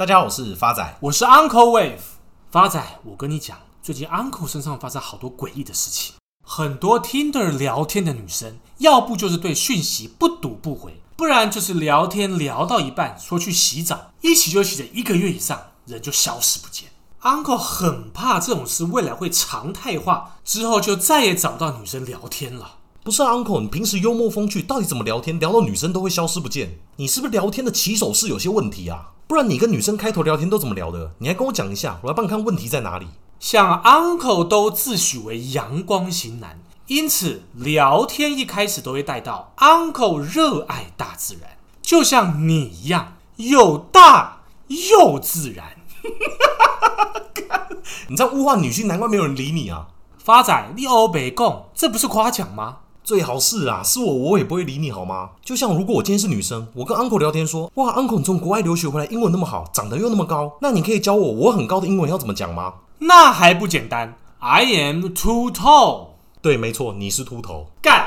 大家好，我是发仔，我是 Uncle Wave。发仔，我跟你讲，最近 Uncle 身上发生好多诡异的事情。很多 Tinder 聊天的女生，要不就是对讯息不读不回，不然就是聊天聊到一半说去洗澡，一洗就洗了一个月以上，人就消失不见。Uncle 很怕这种事未来会常态化，之后就再也找不到女生聊天了。不是 Uncle，你平时幽默风趣，到底怎么聊天？聊到女生都会消失不见？你是不是聊天的起手式有些问题啊？不然你跟女生开头聊天都怎么聊的？你还跟我讲一下，我来帮你看问题在哪里。像 Uncle 都自诩为阳光型男，因此聊天一开始都会带到 Uncle 热爱大自然，就像你一样，又大又自然。你在物化女性，难怪没有人理你啊！发仔，你欧北共，这不是夸奖吗？最好是啊，是我，我也不会理你好吗？就像如果我今天是女生，我跟 Uncle 聊天说，哇，Uncle 你从国外留学回来，英文那么好，长得又那么高，那你可以教我我很高的英文要怎么讲吗？那还不简单，I am too tall。对，没错，你是秃头。干。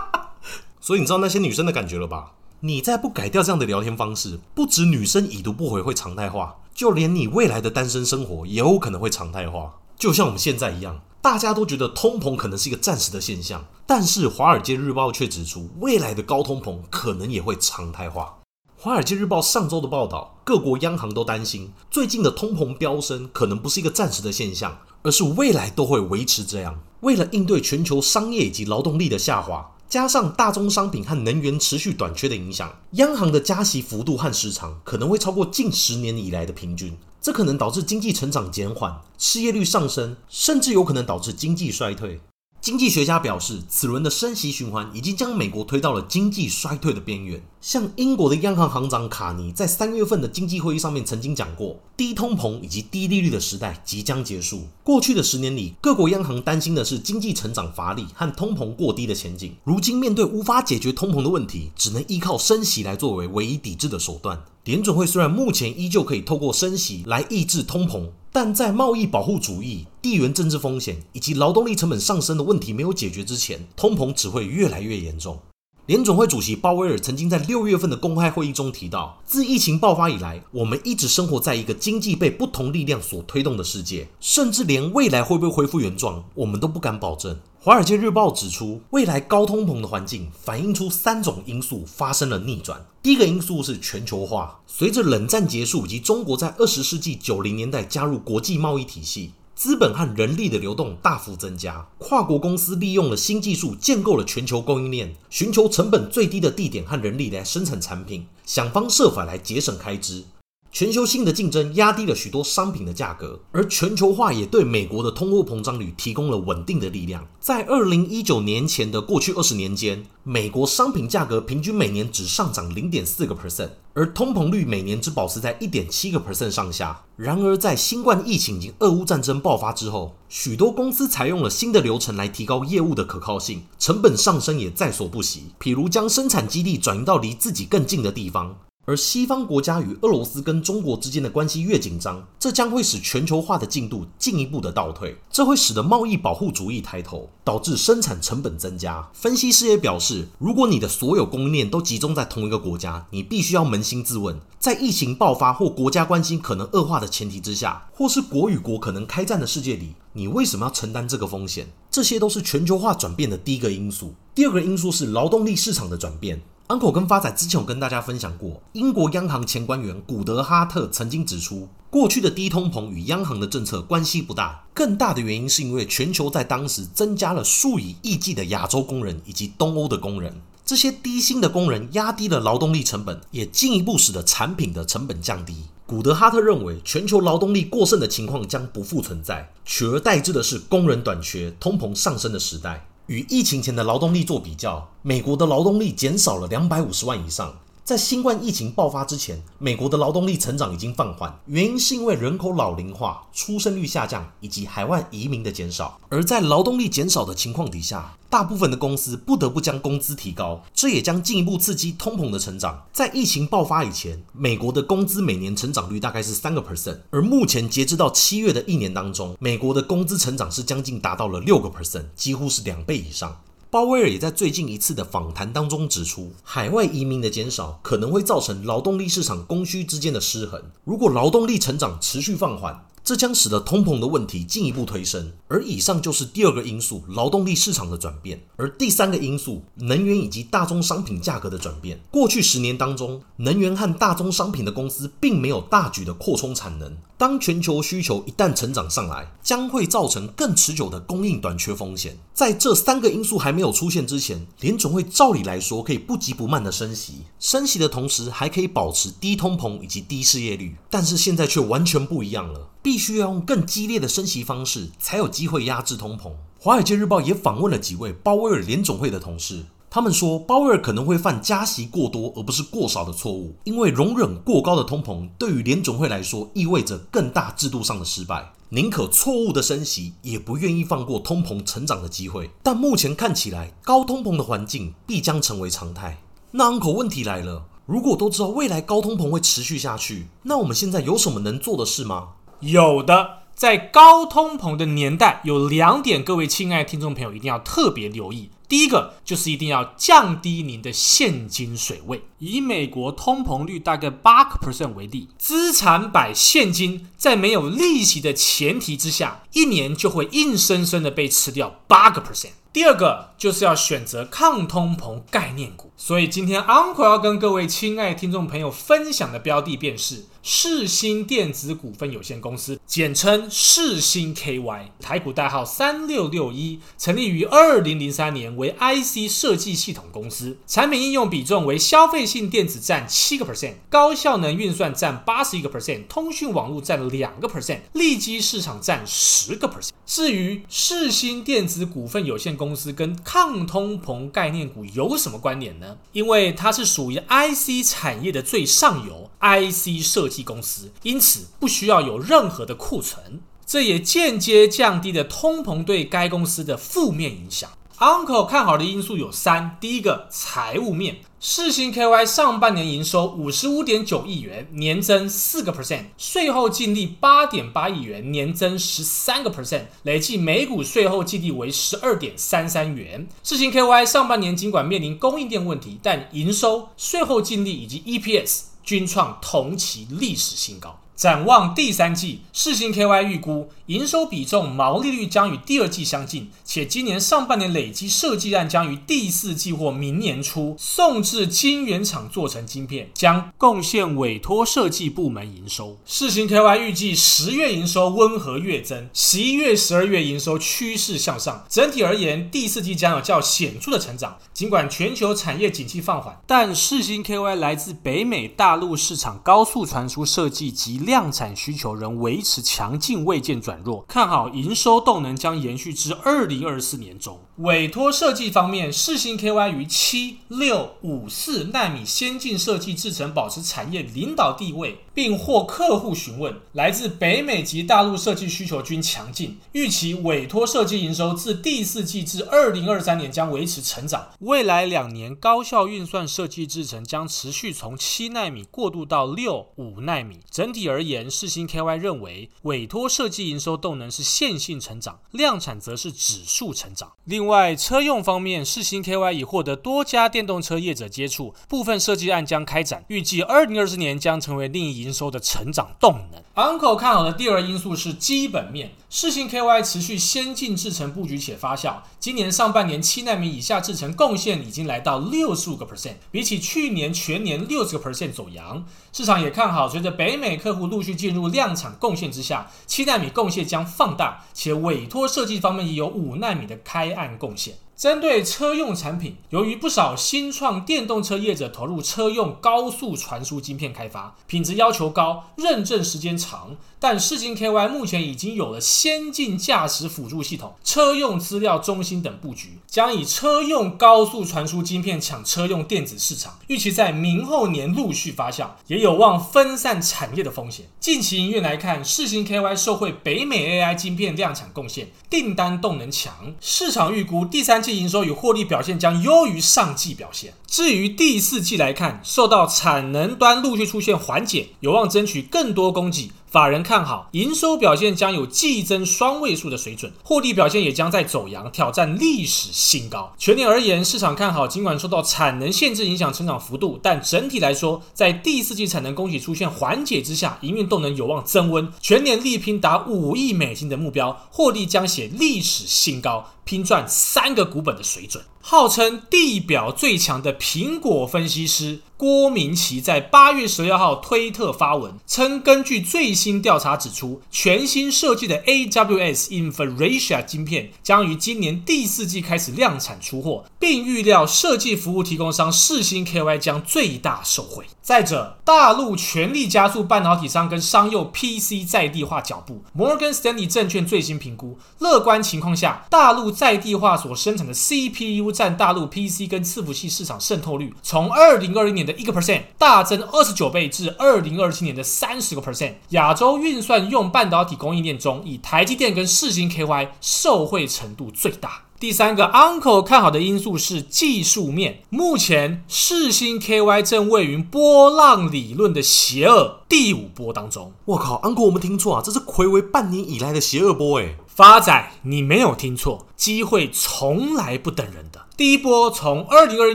所以你知道那些女生的感觉了吧？你再不改掉这样的聊天方式，不止女生已读不回会常态化，就连你未来的单身生活也有可能会常态化，就像我们现在一样。大家都觉得通膨可能是一个暂时的现象，但是《华尔街日报》却指出，未来的高通膨可能也会常态化。《华尔街日报》上周的报道，各国央行都担心，最近的通膨飙升可能不是一个暂时的现象，而是未来都会维持这样。为了应对全球商业以及劳动力的下滑，加上大宗商品和能源持续短缺的影响，央行的加息幅度和时长可能会超过近十年以来的平均。这可能导致经济成长减缓、失业率上升，甚至有可能导致经济衰退。经济学家表示，此轮的升息循环已经将美国推到了经济衰退的边缘。像英国的央行行长卡尼在三月份的经济会议上面曾经讲过，低通膨以及低利率的时代即将结束。过去的十年里，各国央行担心的是经济成长乏力和通膨过低的前景。如今面对无法解决通膨的问题，只能依靠升息来作为唯一抵制的手段。联准会虽然目前依旧可以透过升息来抑制通膨，但在贸易保护主义、地缘政治风险以及劳动力成本上升的问题没有解决之前，通膨只会越来越严重。联准会主席鲍威尔曾经在六月份的公开会议中提到，自疫情爆发以来，我们一直生活在一个经济被不同力量所推动的世界，甚至连未来会不会恢复原状，我们都不敢保证。《华尔街日报》指出，未来高通膨的环境反映出三种因素发生了逆转。第一个因素是全球化，随着冷战结束以及中国在二十世纪九零年代加入国际贸易体系，资本和人力的流动大幅增加，跨国公司利用了新技术建构了全球供应链，寻求成本最低的地点和人力来生产产品，想方设法来节省开支。全球性的竞争压低了许多商品的价格，而全球化也对美国的通货膨胀率提供了稳定的力量。在二零一九年前的过去二十年间，美国商品价格平均每年只上涨零点四个 percent，而通膨率每年只保持在一点七个 percent 上下。然而，在新冠疫情以及俄乌战争爆发之后，许多公司采用了新的流程来提高业务的可靠性，成本上升也在所不惜。譬如将生产基地转移到离自己更近的地方。而西方国家与俄罗斯跟中国之间的关系越紧张，这将会使全球化的进度进一步的倒退，这会使得贸易保护主义抬头，导致生产成本增加。分析师也表示，如果你的所有供应链都集中在同一个国家，你必须要扪心自问，在疫情爆发或国家关系可能恶化的前提之下，或是国与国可能开战的世界里，你为什么要承担这个风险？这些都是全球化转变的第一个因素。第二个因素是劳动力市场的转变。Uncle 跟发仔之前有跟大家分享过，英国央行前官员古德哈特曾经指出，过去的低通膨与央行的政策关系不大，更大的原因是因为全球在当时增加了数以亿计的亚洲工人以及东欧的工人，这些低薪的工人压低了劳动力成本，也进一步使得产品的成本降低。古德哈特认为，全球劳动力过剩的情况将不复存在，取而代之的是工人短缺、通膨上升的时代。与疫情前的劳动力做比较，美国的劳动力减少了两百五十万以上。在新冠疫情爆发之前，美国的劳动力成长已经放缓，原因是因为人口老龄化、出生率下降以及海外移民的减少。而在劳动力减少的情况底下，大部分的公司不得不将工资提高，这也将进一步刺激通膨的成长。在疫情爆发以前，美国的工资每年成长率大概是三个 percent，而目前截至到七月的一年当中，美国的工资成长是将近达到了六个 percent，几乎是两倍以上。鲍威尔也在最近一次的访谈当中指出，海外移民的减少可能会造成劳动力市场供需之间的失衡。如果劳动力成长持续放缓，这将使得通膨的问题进一步推升，而以上就是第二个因素——劳动力市场的转变。而第三个因素，能源以及大宗商品价格的转变。过去十年当中，能源和大宗商品的公司并没有大举的扩充产能。当全球需求一旦成长上来，将会造成更持久的供应短缺风险。在这三个因素还没有出现之前，联总会照理来说可以不急不慢的升息，升息的同时还可以保持低通膨以及低失业率。但是现在却完全不一样了。必须要用更激烈的升息方式，才有机会压制通膨。华尔街日报也访问了几位鲍威尔联总会的同事，他们说，鲍威尔可能会犯加息过多而不是过少的错误，因为容忍过高的通膨对于联总会来说意味着更大制度上的失败，宁可错误的升息，也不愿意放过通膨成长的机会。但目前看起来，高通膨的环境必将成为常态。那 Uncle 问题来了，如果都知道未来高通膨会持续下去，那我们现在有什么能做的事吗？有的，在高通膨的年代，有两点，各位亲爱的听众朋友一定要特别留意。第一个就是一定要降低您的现金水位。以美国通膨率大概八个 percent 为例，资产摆现金，在没有利息的前提之下，一年就会硬生生的被吃掉八个 percent。第二个就是要选择抗通膨概念股。所以今天 Uncle 要跟各位亲爱听众朋友分享的标的便是。世新电子股份有限公司，简称世新 KY，台股代号三六六一，成立于二零零三年，为 IC 设计系统公司，产品应用比重为消费性电子占七个 percent，高效能运算占八十一个 percent，通讯网络占两个 percent，利基市场占十个 percent。至于世新电子股份有限公司跟抗通膨概念股有什么关联呢？因为它是属于 IC 产业的最上游，IC 设计公司，因此不需要有任何的库存，这也间接降低了通膨对该公司的负面影响。Uncle 看好的因素有三：第一个，财务面，世芯 KY 上半年营收五十五点九亿元，年增四个 percent，税后净利八点八亿元，年增十三个 percent，累计每股税后净利为十二点三三元。世芯 KY 上半年尽管面临供应链问题，但营收、税后净利以及 EPS。均创同期历史新高。展望第三季，世芯 KY 预估营收比重、毛利率将与第二季相近，且今年上半年累积设计案将于第四季或明年初送至晶圆厂做成晶片，将贡献委托设计部门营收。世芯 KY 预计十月营收温和月增，十一月、十二月营收趋势向上。整体而言，第四季将有较显著的成长。尽管全球产业景气放缓，但世芯 KY 来自北美大陆市场高速传输设计及量量产需求仍维持强劲，未见转弱，看好营收动能将延续至二零二四年中。委托设计方面，世星 KY 于七六五四纳米先进设计制程保持产业领导地位，并获客户询问。来自北美及大陆设计需求均强劲，预期委托设计营收自第四季至二零二三年将维持成长。未来两年高效运算设计制程将持续从七纳米过渡到六五纳米。整体而言，世芯 KY 认为委托设计营收动能是线性成长，量产则是指数成长。另外，车用方面，世芯 KY 已获得多家电动车业者接触，部分设计案将开展，预计二零二四年将成为另一营收的成长动能。Uncle 看好的第二因素是基本面，世芯 KY 持续先进制程布局且发酵，今年上半年七纳米以下制程贡献已经来到六十五个 percent，比起去年全年六十个 percent 走扬。市场也看好，随着北美客户陆续进入量产贡献之下，七纳米贡献将放大，且委托设计方面也有五纳米的开案。贡献。针对车用产品，由于不少新创电动车业者投入车用高速传输晶片开发，品质要求高，认证时间长。但世芯 KY 目前已经有了先进驾驶辅助系统、车用资料中心等布局，将以车用高速传输晶片抢车用电子市场。预期在明后年陆续发酵，也有望分散产业的风险。近期营运来看，世芯 KY 受惠北美 AI 晶片量产贡献，订单动能强，市场预估第三季营收与获利表现将优于上季表现。至于第四季来看，受到产能端陆续出现缓解，有望争取更多供给。法人看好营收表现将有季增双位数的水准，获利表现也将在走阳，挑战历史新高。全年而言，市场看好，尽管受到产能限制影响成长幅度，但整体来说，在第四季产能供给出现缓解之下，营运动能有望增温，全年力拼达五亿美金的目标，获利将写历史新高。拼赚三个股本的水准，号称地表最强的苹果分析师郭明奇在八月十六号推特发文称，根据最新调查指出，全新设计的 AWS Inferentia 晶片将于今年第四季开始量产出货，并预料设计服务提供商世芯 KY 将最大受惠。再者，大陆全力加速半导体商跟商用 PC 在地化脚步。摩根斯丹利证券最新评估，乐观情况下，大陆在地化所生产的 CPU 占大陆 PC 跟伺服器市场渗透率，从二零二零年的一个 percent 大增二十九倍至二零二七年的三十个 percent。亚洲运算用半导体供应链中，以台积电跟世芯 KY 受惠程度最大。第三个 Uncle 看好的因素是技术面。目前世星 KY 正位于波浪理论的邪恶第五波当中。我靠，Uncle 我们听错啊，这是睽违半年以来的邪恶波诶。发仔，你没有听错，机会从来不等人的。第一波从二零二一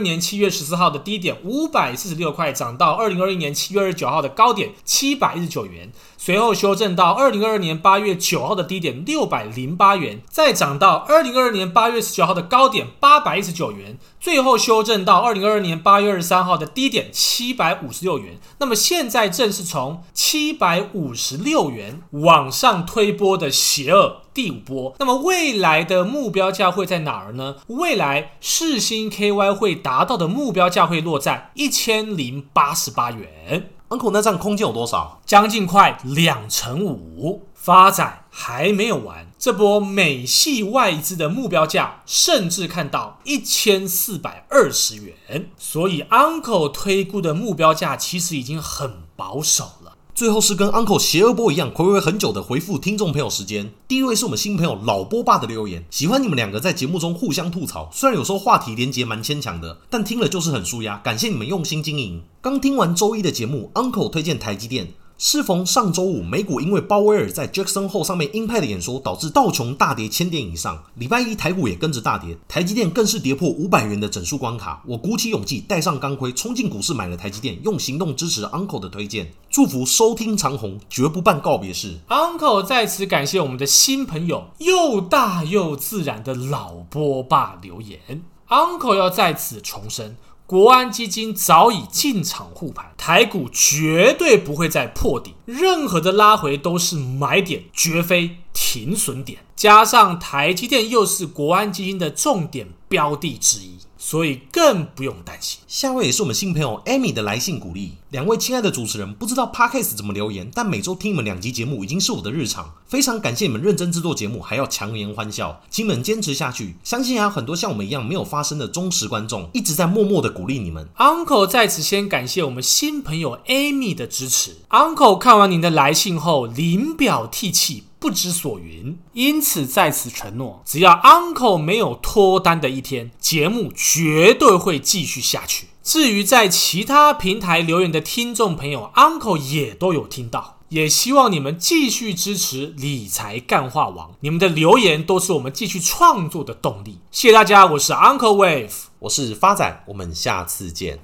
年七月十四号的低点五百四十六块涨到二零二一年七月二十九号的高点七百一十九元，随后修正到二零二二年八月九号的低点六百零八元，再涨到二零二二年八月十九号的高点八百一十九元，最后修正到二零二二年八月二十三号的低点七百五十六元。那么现在正是从七百五十六元往上推波的邪恶第五波。那么未来的目标价会在哪儿呢？未来。世星 KY 会达到的目标价会落在一千零八十八元。Uncle，那这样空间有多少？将近快两成五。发展还没有完，这波美系外资的目标价甚至看到一千四百二十元。所以 Uncle 推估的目标价其实已经很保守了。最后是跟 Uncle 邪恶波一样，回味很久的回复听众朋友时间。第一位是我们新朋友老波霸的留言，喜欢你们两个在节目中互相吐槽，虽然有时候话题连结蛮牵强的，但听了就是很舒压。感谢你们用心经营。刚听完周一的节目，Uncle 推荐台积电。适逢上周五，美股因为鲍威尔在 Jackson Hole 上面鹰派的演说，导致道琼大跌千点以上。礼拜一台股也跟着大跌，台积电更是跌破五百元的整数关卡。我鼓起勇气，戴上钢盔，冲进股市买了台积电，用行动支持 Uncle 的推荐。祝福收听长虹，绝不办告别式。Uncle 在此感谢我们的新朋友又大又自然的老波霸留言。Uncle 要在此重申。国安基金早已进场护盘，台股绝对不会再破底，任何的拉回都是买点，绝非停损点。加上台积电又是国安基金的重点标的之一。所以更不用担心。下位也是我们新朋友 Amy 的来信鼓励。两位亲爱的主持人，不知道 Podcast 怎么留言，但每周听你们两集节目已经是我的日常。非常感谢你们认真制作节目，还要强颜欢笑，请你们坚持下去。相信还有很多像我们一样没有发声的忠实观众，一直在默默的鼓励你们。Uncle 在此先感谢我们新朋友 Amy 的支持。Uncle 看完您的来信后，临表涕泣。不知所云，因此在此承诺，只要 Uncle 没有脱单的一天，节目绝对会继续下去。至于在其他平台留言的听众朋友，Uncle 也都有听到，也希望你们继续支持理财干话王，你们的留言都是我们继续创作的动力。谢谢大家，我是 Uncle Wave，我是发仔，我们下次见。